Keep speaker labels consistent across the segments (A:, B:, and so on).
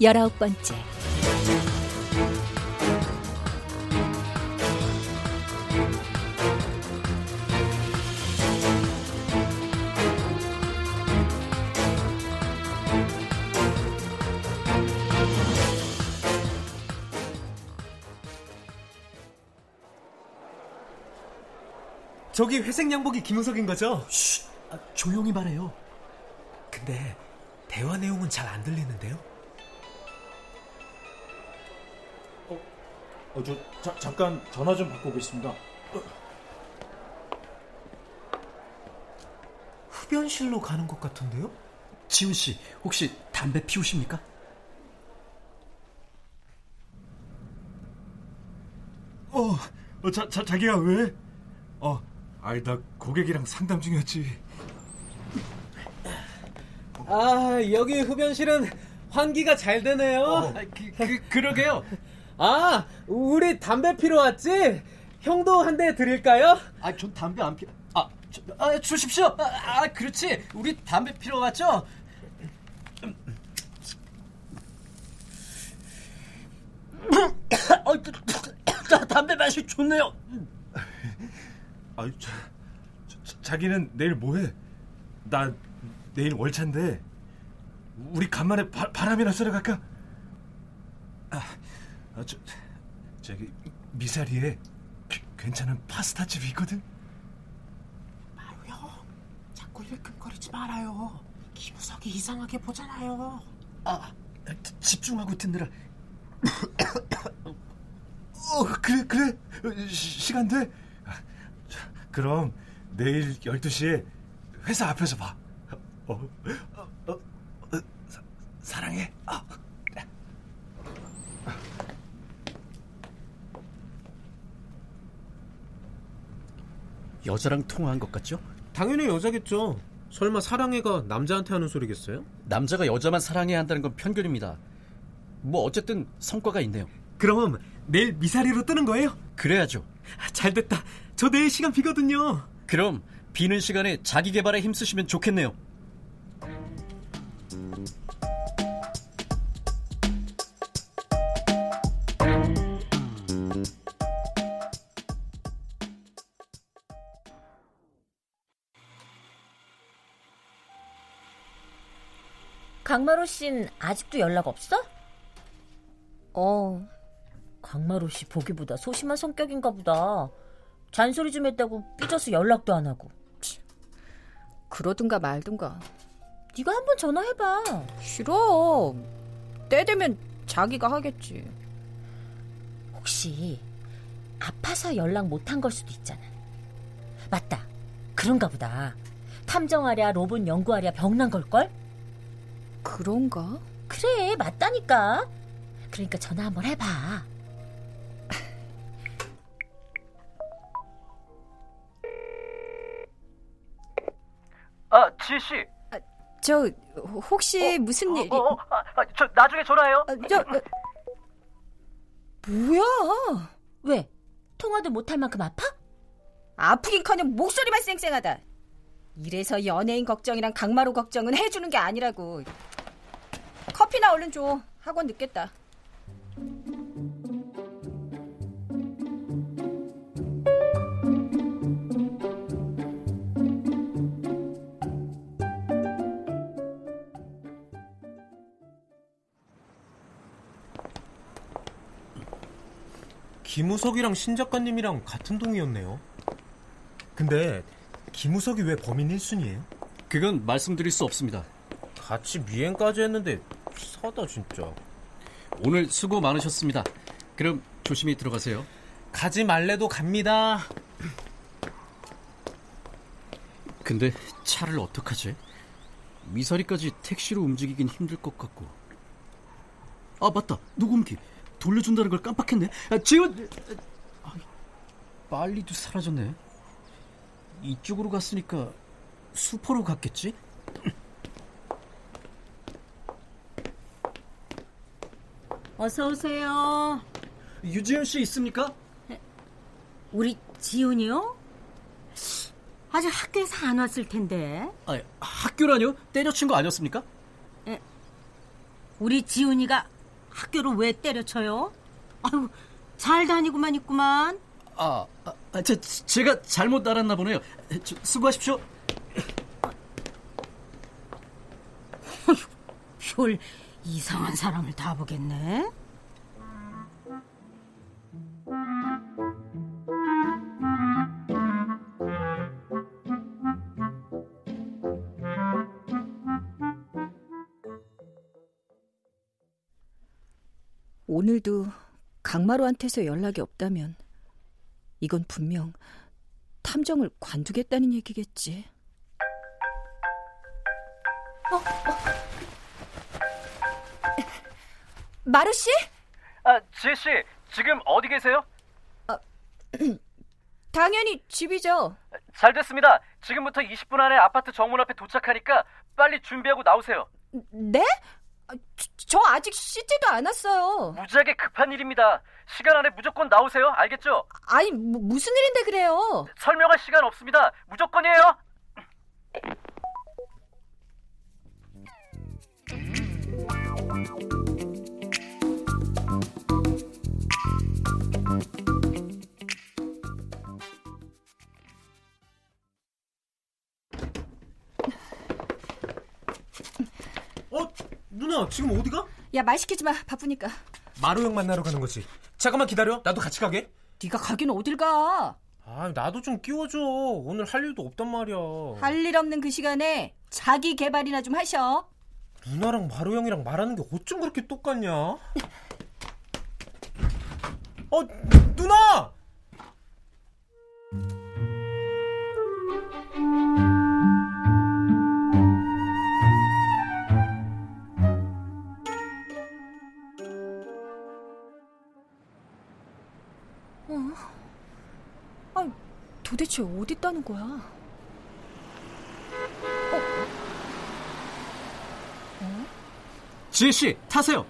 A: 열아홉 번째
B: 저기 회색 양복이 김우석인 거죠?
C: 쉿, 아, 조용히 말해요.
B: 근데 대화 내용은 잘 안 들리는데요?
C: 어, 저 자, 잠깐 전화 좀 받고 오겠습니다.
B: 흡연실로 가는 것 같은데요?
C: 지훈 씨, 혹시 담배 피우십니까?
D: 어, 어 자, 자, 자기야 왜? 어, 아이 나 고객이랑 상담 중이었지.
B: 아 여기 흡연실은 환기가 잘 되네요.
C: 어, 그, 그, 그러게요.
B: 아 우리 담배 피러 왔지? 형도 한 대 드릴까요?
C: 아, 전 담배 안 피. 아, 저, 아 주십시오. 아, 아, 그렇지. 우리 담배 피러 왔죠? 어, 저, 담배 맛이 좋네요.
D: 아, 자, 자, 자기는 내일 뭐해? 나 내일 월차인데 우리 간만에 바, 바람이나 쐬러 갈까? 아, 아 저, 저기 미사리에 그, 괜찮은 파스타 집이 있거든.
E: 마루요. 자꾸 일끔거리지 말아요. 기부석이 이상하게 보잖아요.
C: 아, 집중하고 듣느라.
D: 어, 그래, 그래. 시, 시간 돼? 아, 자, 그럼 내일 12시에 회사 앞에서 봐. 어, 어, 어, 어 사, 사랑해. 아.
C: 여자랑 통화한 것 같죠?
B: 당연히 여자겠죠. 설마 사랑해가 남자한테 하는 소리겠어요?
C: 남자가 여자만 사랑해야 한다는 건 편견입니다. 뭐 어쨌든 성과가 있네요.
B: 그럼 내일 미사리로 뜨는 거예요?
C: 그래야죠.
B: 잘 됐다. 저 내일 시간 비거든요.
C: 그럼 비는 시간에 자기 개발에 힘쓰시면 좋겠네요.
F: 강마루 씨는 아직도 연락 없어?
G: 어,
F: 강마루 씨 보기보다 소심한 성격인가 보다. 잔소리 좀 했다고 삐져서 연락도 안 하고.
G: 그러든가 말든가.
F: 네가 한번 전화해봐.
G: 싫어. 때 되면 자기가 하겠지.
F: 혹시 아파서 연락 못한 걸 수도 있잖아. 맞다. 그런가 보다. 탐정하랴 로봇 연구하랴 병난 걸걸?
G: 그런가?
F: 그래 맞다니까. 그러니까 전화 한번 해봐.
C: 아, 지희 씨.
G: 저 혹시 무슨 일?
C: 어, 어, 아, 아, 저 나중에 전화해요.
G: 아, 저 어, 뭐야?
F: 왜? 통화도 못할 만큼 아파?
G: 아프긴커녕 목소리만 쌩쌩하다. 이래서 연예인 걱정이랑 강마루 걱정은 해주는 게 아니라고. 커피나 얼른 줘. 학원 늦겠다.
B: 김우석이랑 신 작가님이랑 같은 동이었네요. 근데 김우석이 왜 범인 1순위예요?
C: 그건 말씀드릴 수 없습니다.
B: 같이 미행까지 했는데 사다 진짜.
C: 오늘 수고 많으셨습니다. 그럼 조심히 들어가세요.
B: 가지 말래도 갑니다.
C: 근데 차를 어떡하지? 미사리까지 택시로 움직이긴 힘들 것 같고. 아 맞다 녹음기 돌려준다는 걸 깜빡했네 아, 지훈 아, 빨리도 사라졌네 이쪽으로 갔으니까 수포로 갔겠지?
F: 어서 오세요.
C: 유지현 씨 있습니까?
F: 우리 지훈이요? 아직 학교에서 안 왔을 텐데.
C: 아, 학교라뇨? 때려친 거 아니었습니까?
F: 우리 지훈이가 학교를 왜 때려쳐요? 아유, 잘 다니고만 있구만.
C: 아, 아, 아 제, 제가 잘못 알았나 보네요. 저, 수고하십시오.
F: 별 이상한 사람을 다 보겠네.
G: 오늘도 강마루한테서 연락이 없다면 이건 분명 탐정을 관두겠다는 얘기겠지. 어, 어. 마루 씨?
C: 아, 지혜 씨, 지금 어디 계세요?
G: 당연히 집이죠.
C: 잘 됐습니다. 지금부터 20분 안에 아파트 정문 앞에 도착하니까 빨리 준비하고 나오세요.
G: 네? 아, 저, 저 아직 씻지도 않았어요.
C: 무지하게 급한 일입니다. 시간 안에 무조건 나오세요. 알겠죠?
G: 아니 뭐, 무슨 일인데 그래요?
C: 설명할 시간 없습니다. 무조건이에요.
B: 누나 지금 어디가?
G: 야 말 시키지 마 바쁘니까.
B: 마루 형 만나러 가는 거지. 잠깐만 기다려. 나도 같이 가게.
G: 네가 가긴 어딜 가?
B: 아, 나도 좀 끼워줘. 오늘 할 일도 없단 말이야.
G: 할 일 없는 그 시간에 자기 개발이나 좀 하셔.
B: 누나랑 마루 형이랑 말하는 게 어쩜 그렇게 똑같냐? 어, 누나!
G: 대체 어디 있다는 거야?
C: 지혜 씨, 타세요.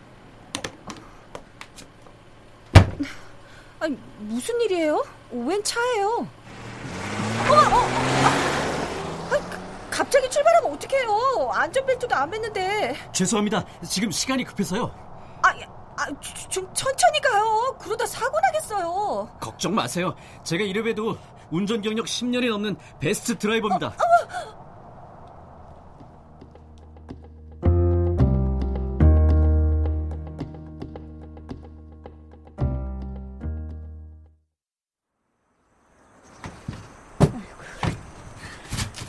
G: 아니 무슨 일이에요? 웬 차예요? 어, 어, 아, 아니, 가- 갑자기 출발하면 어떡해요? 안전벨트도 안 맸는데.
C: 죄송합니다. 지금 시간이 급해서요.
G: 아, 아, 좀- 좀 천천히 가요. 그러다 사고 나겠어요.
C: 걱정 마세요. 제가 이래봬도 운전 경력 10년이 넘는 베스트 드라이버입니다.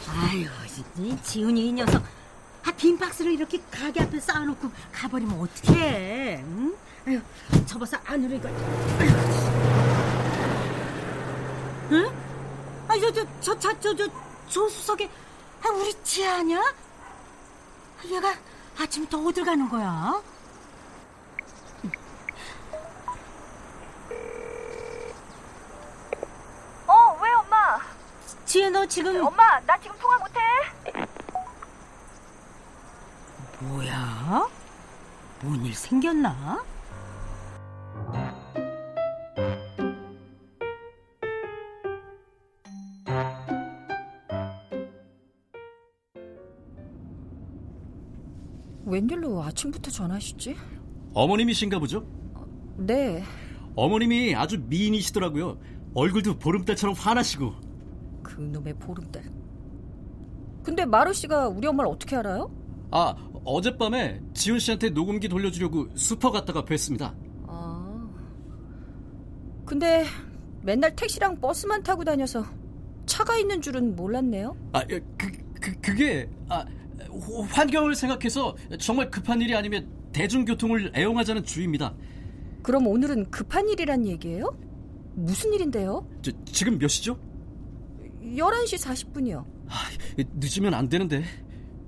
F: 아유, 이 지훈이 이 녀석. 아, 빈 박스를 이렇게 가게 앞에 쌓아놓고 가버리면 어떡해. 응? 아유, 접어서 안으로 이거. 아유. 응? 아, 저, 저, 저, 저, 저, 저, 조수석에, 아, 우리 지아 아냐? 아, 얘가 아침부터 어딜 가는 거야?
H: 어, 왜 엄마?
F: 지혜, 너 지금.
H: 엄마, 나 지금 통화 못해.
F: 뭐야? 뭔 일 생겼나?
G: 웬일로 아침부터 전화하시지?
C: 어머님이신가 보죠?
G: 네,
C: 어머님이 아주 미인이시더라고요. 얼굴도 보름달처럼 환하시고.
G: 그놈의 보름달. 근데 마루 씨가 우리 엄마를 어떻게 알아요?
C: 아, 어젯밤에 지훈 씨한테 녹음기 돌려주려고 슈퍼 갔다가 뵀습니다.
G: 아. 근데 맨날 택시랑 버스만 타고 다녀서 차가 있는 줄은 몰랐네요.
C: 아, 그, 그, 그게, 아, 호- 환경을 생각해서 정말 급한 일이 아니면 대중교통을 애용하자는 주의입니다.
G: 그럼 오늘은 급한 일이란 얘기예요? 무슨 일인데요?
C: 저, 지금 몇 시죠?
G: 11시 40분이요.
C: 아, 늦으면 안 되는데.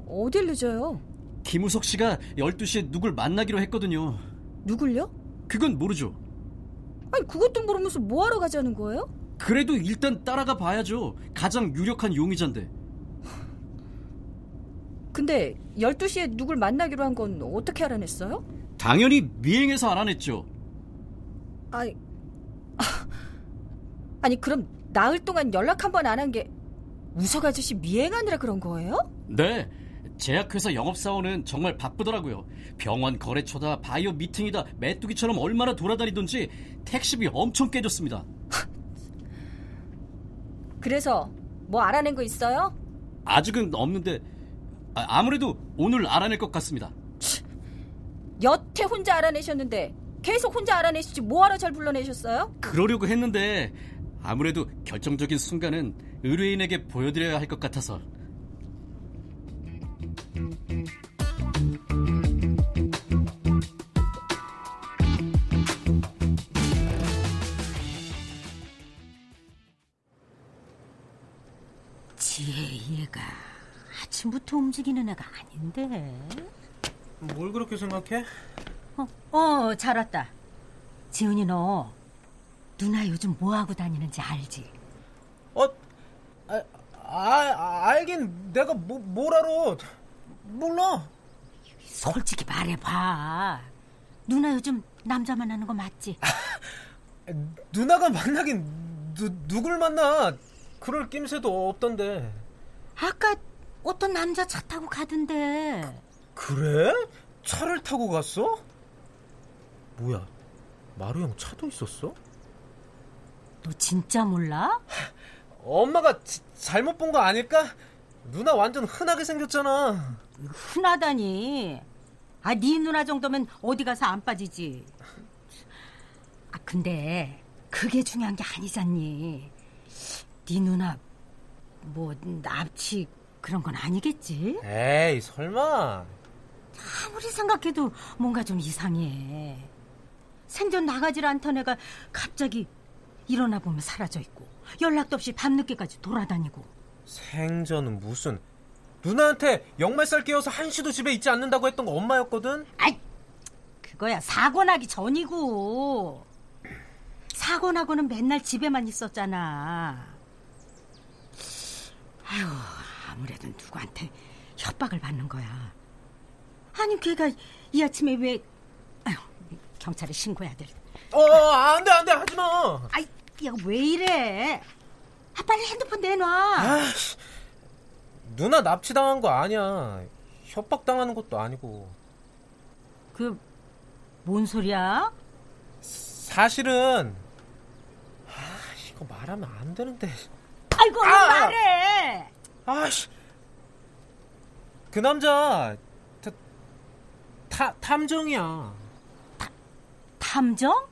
G: 어딜 늦어요?
C: 김우석 씨가 12시에 누굴 만나기로 했거든요.
G: 누굴요?
C: 그건 모르죠.
G: 아니 그것도 모르면서 뭐하러 가자는 거예요?
C: 그래도 일단 따라가 봐야죠. 가장 유력한 용의자인데.
G: 근데 12시에 누굴 만나기로 한 건 어떻게 알아냈어요?
C: 당연히 미행해서 알아냈죠.
G: 아니, 아, 아니 그럼 나흘 동안 연락 한 번 안 한 게 우석 아저씨 미행하느라 그런 거예요?
C: 네. 제약회사 영업사원은 정말 바쁘더라고요. 병원 거래처다, 바이오 미팅이다, 메뚜기처럼 얼마나 돌아다니던지 택시비 엄청 깨졌습니다.
G: 그래서 뭐 알아낸 거 있어요?
C: 아직은 없는데 아, 아무래도 오늘 알아낼 것 같습니다.
G: 여태 혼자 알아내셨는데 계속 혼자 알아내시지 뭐하러 잘 불러내셨어요?
C: 그러려고 했는데 아무래도 결정적인 순간은 의뢰인에게 보여드려야 할 것 같아서
F: 지혜 얘가 아침부터 움직이는 애가 아닌데.
B: 뭘 그렇게 생각해?
F: 어, 어, 잘 왔다. 지훈이 너 누나 요즘 뭐 하고 다니는지 알지?
B: 어, 아, 아 알긴 내가 뭐, 뭘 알아. 몰라.
F: 솔직히 말해봐. 누나 요즘 남자 만나는 거 맞지?
B: 누나가 만나긴 누, 누굴 만나. 그럴 낌새도 없던데.
F: 아까 어떤 남자 차 타고 가던데.
B: 그래? 차를 타고 갔어? 뭐야, 마루 형 차도 있었어?
F: 너 진짜 몰라?
B: 엄마가 지, 잘못 본 거 아닐까? 누나 완전 흔하게 생겼잖아.
F: 흔하다니. 아, 네 누나 정도면 어디 가서 안 빠지지. 아, 근데 그게 중요한 게 아니잖니. 네 누나 뭐 납치 그런 건 아니겠지?
B: 에이, 설마.
F: 아무리 생각해도 뭔가 좀 이상해. 생전 나가질 않던 애가 갑자기 일어나 보면 사라져 있고 연락도 없이 밤늦게까지 돌아다니고.
B: 생전은 무슨 누나한테 역말살 끼워서 한시도 집에 있지 않는다고 했던 거 엄마였거든?
F: 아이, 그거야 사고 나기 전이고. 사고 나고는 맨날 집에만 있었잖아. 아휴, 아무래도 누구한테 협박을 받는 거야. 아니, 걔가 이 아침에 왜, 아휴, 경찰에 신고해야 될.
B: 어, 안 돼, 안 돼, 하지 마.
F: 아이, 야, 왜 이래? 아, 빨리 핸드폰 내놔.
B: 아이씨, 누나 납치당한 거 아니야. 협박당하는 것도 아니고.
F: 그, 뭔 소리야?
B: 사실은, 아, 이거 말하면 안 되는데.
F: 아이고,
B: 아!
F: 말해!
B: 아씨. 그 남자, 타, 타, 탐정이야.
F: 탐정?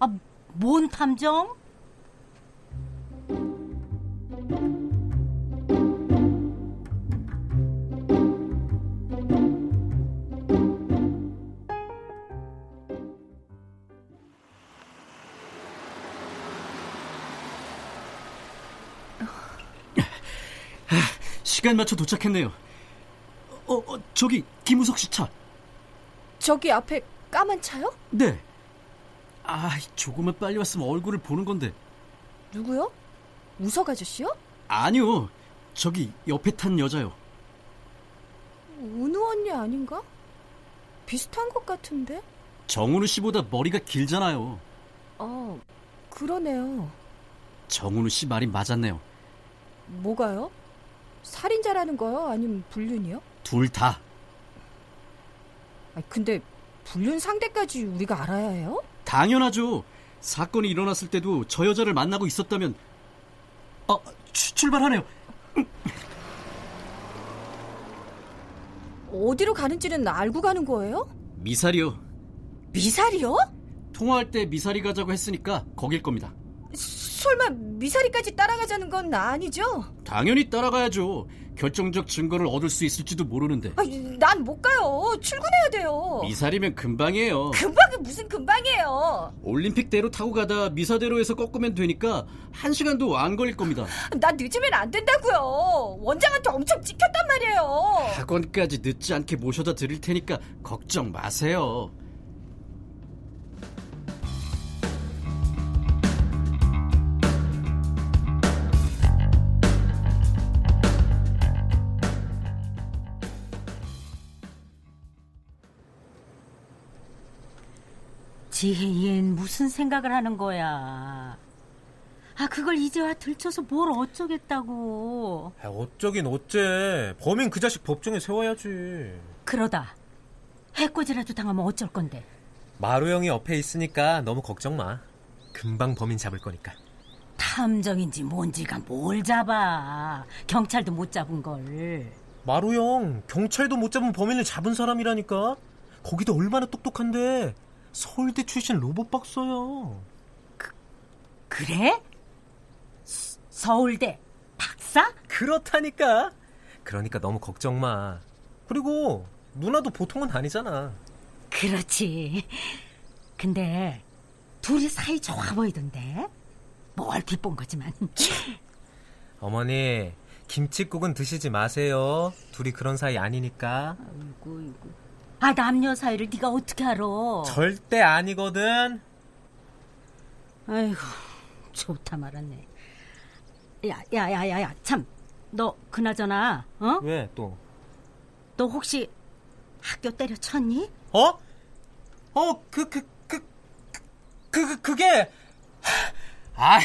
F: 아, 뭔 탐정?
C: 시간 맞춰 도착했네요. 어, 어 저기 김우석 씨 차.
G: 저기 앞에 까만 차요?
C: 네. 아, 조금만 빨리 왔으면 얼굴을 보는 건데.
G: 누구요? 우석 아저씨요?
C: 아니요. 저기 옆에 탄 여자요.
G: 은우 언니 아닌가? 비슷한 것 같은데?
C: 정은우 씨보다 머리가 길잖아요.
G: 어, 그러네요.
C: 정은우 씨 말이 맞았네요.
G: 뭐가요? 살인자라는 거요? 아니면 불륜이요?
C: 둘 다.
G: 아, 근데 불륜 상대까지 우리가 알아야 해요?
C: 당연하죠. 사건이 일어났을 때도 저 여자를 만나고 있었다면 아, 출- 출발하네요.
G: 어디로 가는지는 알고 가는 거예요?
C: 미사리요.
G: 미사리요?
C: 통화할 때 미사리 가자고 했으니까 거길 겁니다.
G: 설마 미사리까지 따라가자는 건 아니죠?
C: 당연히 따라가야죠. 결정적 증거를 얻을 수 있을지도 모르는데.
G: 난 못 가요. 출근해야 돼요.
C: 미사리면 금방이에요.
G: 금방은 무슨 금방이에요.
C: 올림픽대로 타고 가다 미사대로에서 꺾으면 되니까 한 시간도 안 걸릴 겁니다.
G: 나 늦으면 안 된다고요. 원장한테 엄청 찍혔단 말이에요.
C: 학원까지 늦지 않게 모셔다 드릴 테니까 걱정 마세요.
F: 지혜인 무슨 생각을 하는 거야? 아 그걸 이제와 들춰서 뭘 어쩌겠다고.
B: 아, 어쩌긴 어째. 범인 그 자식 법정에 세워야지.
F: 그러다 해코지라도 당하면 어쩔 건데.
B: 마루 형이 옆에 있으니까 너무 걱정 마. 금방 범인 잡을 거니까.
F: 탐정인지 뭔지가 뭘 잡아. 경찰도 못 잡은 걸.
B: 마루 형, 경찰도 못 잡은 범인을 잡은 사람이라니까. 거기도 얼마나 똑똑한데. 서울대 출신 로봇 박사야.
F: 그래? 서- 서울대 박사?
B: 그렇다니까. 그러니까 너무 걱정 마. 그리고 누나도 보통은 아니잖아.
F: 그렇지. 근데 둘이 사이 좋아 보이던데. 뭐 얼핏 본 거지만.
B: 어머니, 김치국은 드시지 마세요. 둘이 그런 사이 아니니까.
F: 아이고, 아이고. 아 남녀 사이를 네가 어떻게 알아?
B: 절대 아니거든.
F: 아이고 좋다 말았네. 야야야야야 참. 너 그나저나 어?
B: 왜 또?
F: 너 혹시 학교 때려쳤니?
B: 어? 어, 그, 그, 그, 그, 그, 그게. 아,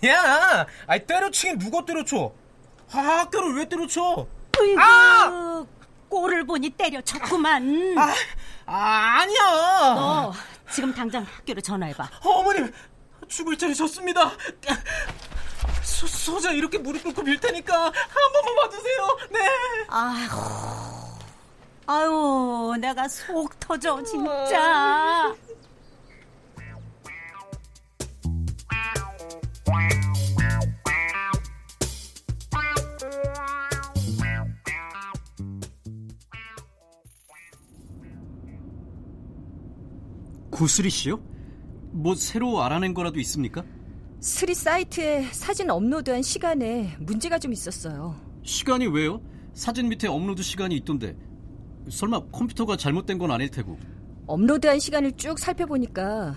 B: 아니야. 아니, 때려치긴 누가 때려쳐? 아, 학교를 왜 때려쳐?
F: 으이구,
B: 아!
F: 꼴을 보니 때려쳤구만.
B: 아, 아 아니야.
F: 너 지금 당장 학교로 전화해봐.
B: 어머님, 죽을 자리 졌습니다. 소, 소자 이렇게 무릎 꿇고 빌 테니까 한 번만 봐주세요. 네.
F: 아휴, 아유, 내가 속 터져 진짜.
C: 구슬이 씨요? 뭐 새로 알아낸 거라도 있습니까?
G: 스리 사이트에 사진 업로드한 시간에 문제가 좀 있었어요.
C: 시간이 왜요? 사진 밑에 업로드 시간이 있던데 설마 컴퓨터가 잘못된 건 아닐 테고
G: 업로드한 시간을 쭉 살펴보니까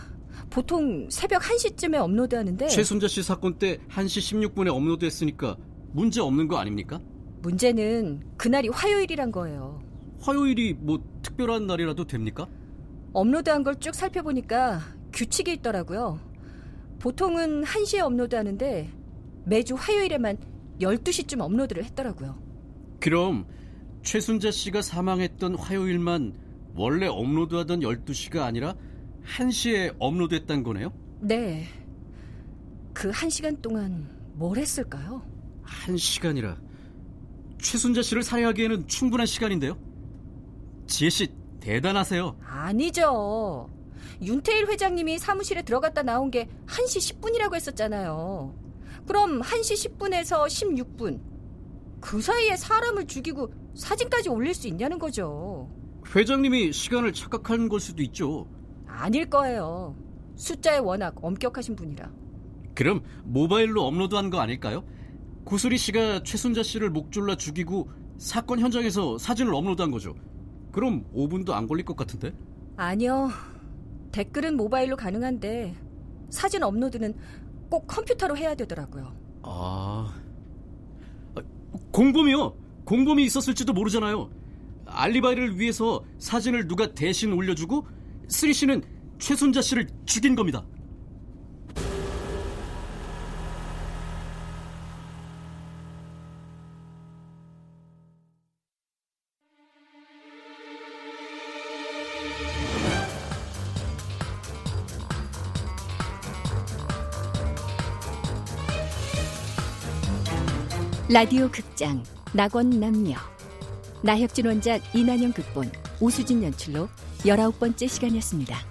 G: 보통 새벽 1시쯤에 업로드하는데
C: 최순자 씨 사건 때 1시 16분에 업로드했으니까 문제 없는 거 아닙니까?
G: 문제는 그날이 화요일이란 거예요.
C: 화요일이 뭐 특별한 날이라도 됩니까?
G: 업로드한 걸 쭉 살펴보니까 규칙이 있더라고요. 보통은 1시에 업로드하는데 매주 화요일에만 12시쯤 업로드를 했더라고요.
C: 그럼 최순자 씨가 사망했던 화요일만 원래 업로드하던 12시가 아니라 1시에 업로드했단 거네요?
G: 네. 그 1시간 동안 뭘 했을까요?
C: 1시간이라 최순자 씨를 살해하기에는 충분한 시간인데요? 지혜 씨 대단하세요.
G: 아니죠. 윤태일 회장님이 사무실에 들어갔다 나온 게 1시 10분이라고 했었잖아요. 그럼 1시 10분에서 16분. 그 사이에 사람을 죽이고 사진까지 올릴 수 있냐는 거죠.
C: 회장님이 시간을 착각한 걸 수도 있죠.
G: 아닐 거예요. 숫자에 워낙 엄격하신 분이라.
C: 그럼 모바일로 업로드한 거 아닐까요? 구슬이 씨가 최순자 씨를 목졸라 죽이고 사건 현장에서 사진을 업로드한 거죠. 그럼 5분도 안 걸릴 것 같은데?
G: 아니요. 댓글은 모바일로 가능한데 사진 업로드는 꼭 컴퓨터로 해야 되더라고요.
C: 아... 아, 공범이요. 공범이 있었을지도 모르잖아요. 알리바이를 위해서 사진을 누가 대신 올려주고 스리 씨는 최순자 씨를 죽인 겁니다.
A: 라디오 극장 낙원 남녀 나혁진 원작 이난영 극본 오수진 연출로 열아홉 번째 시간이었습니다.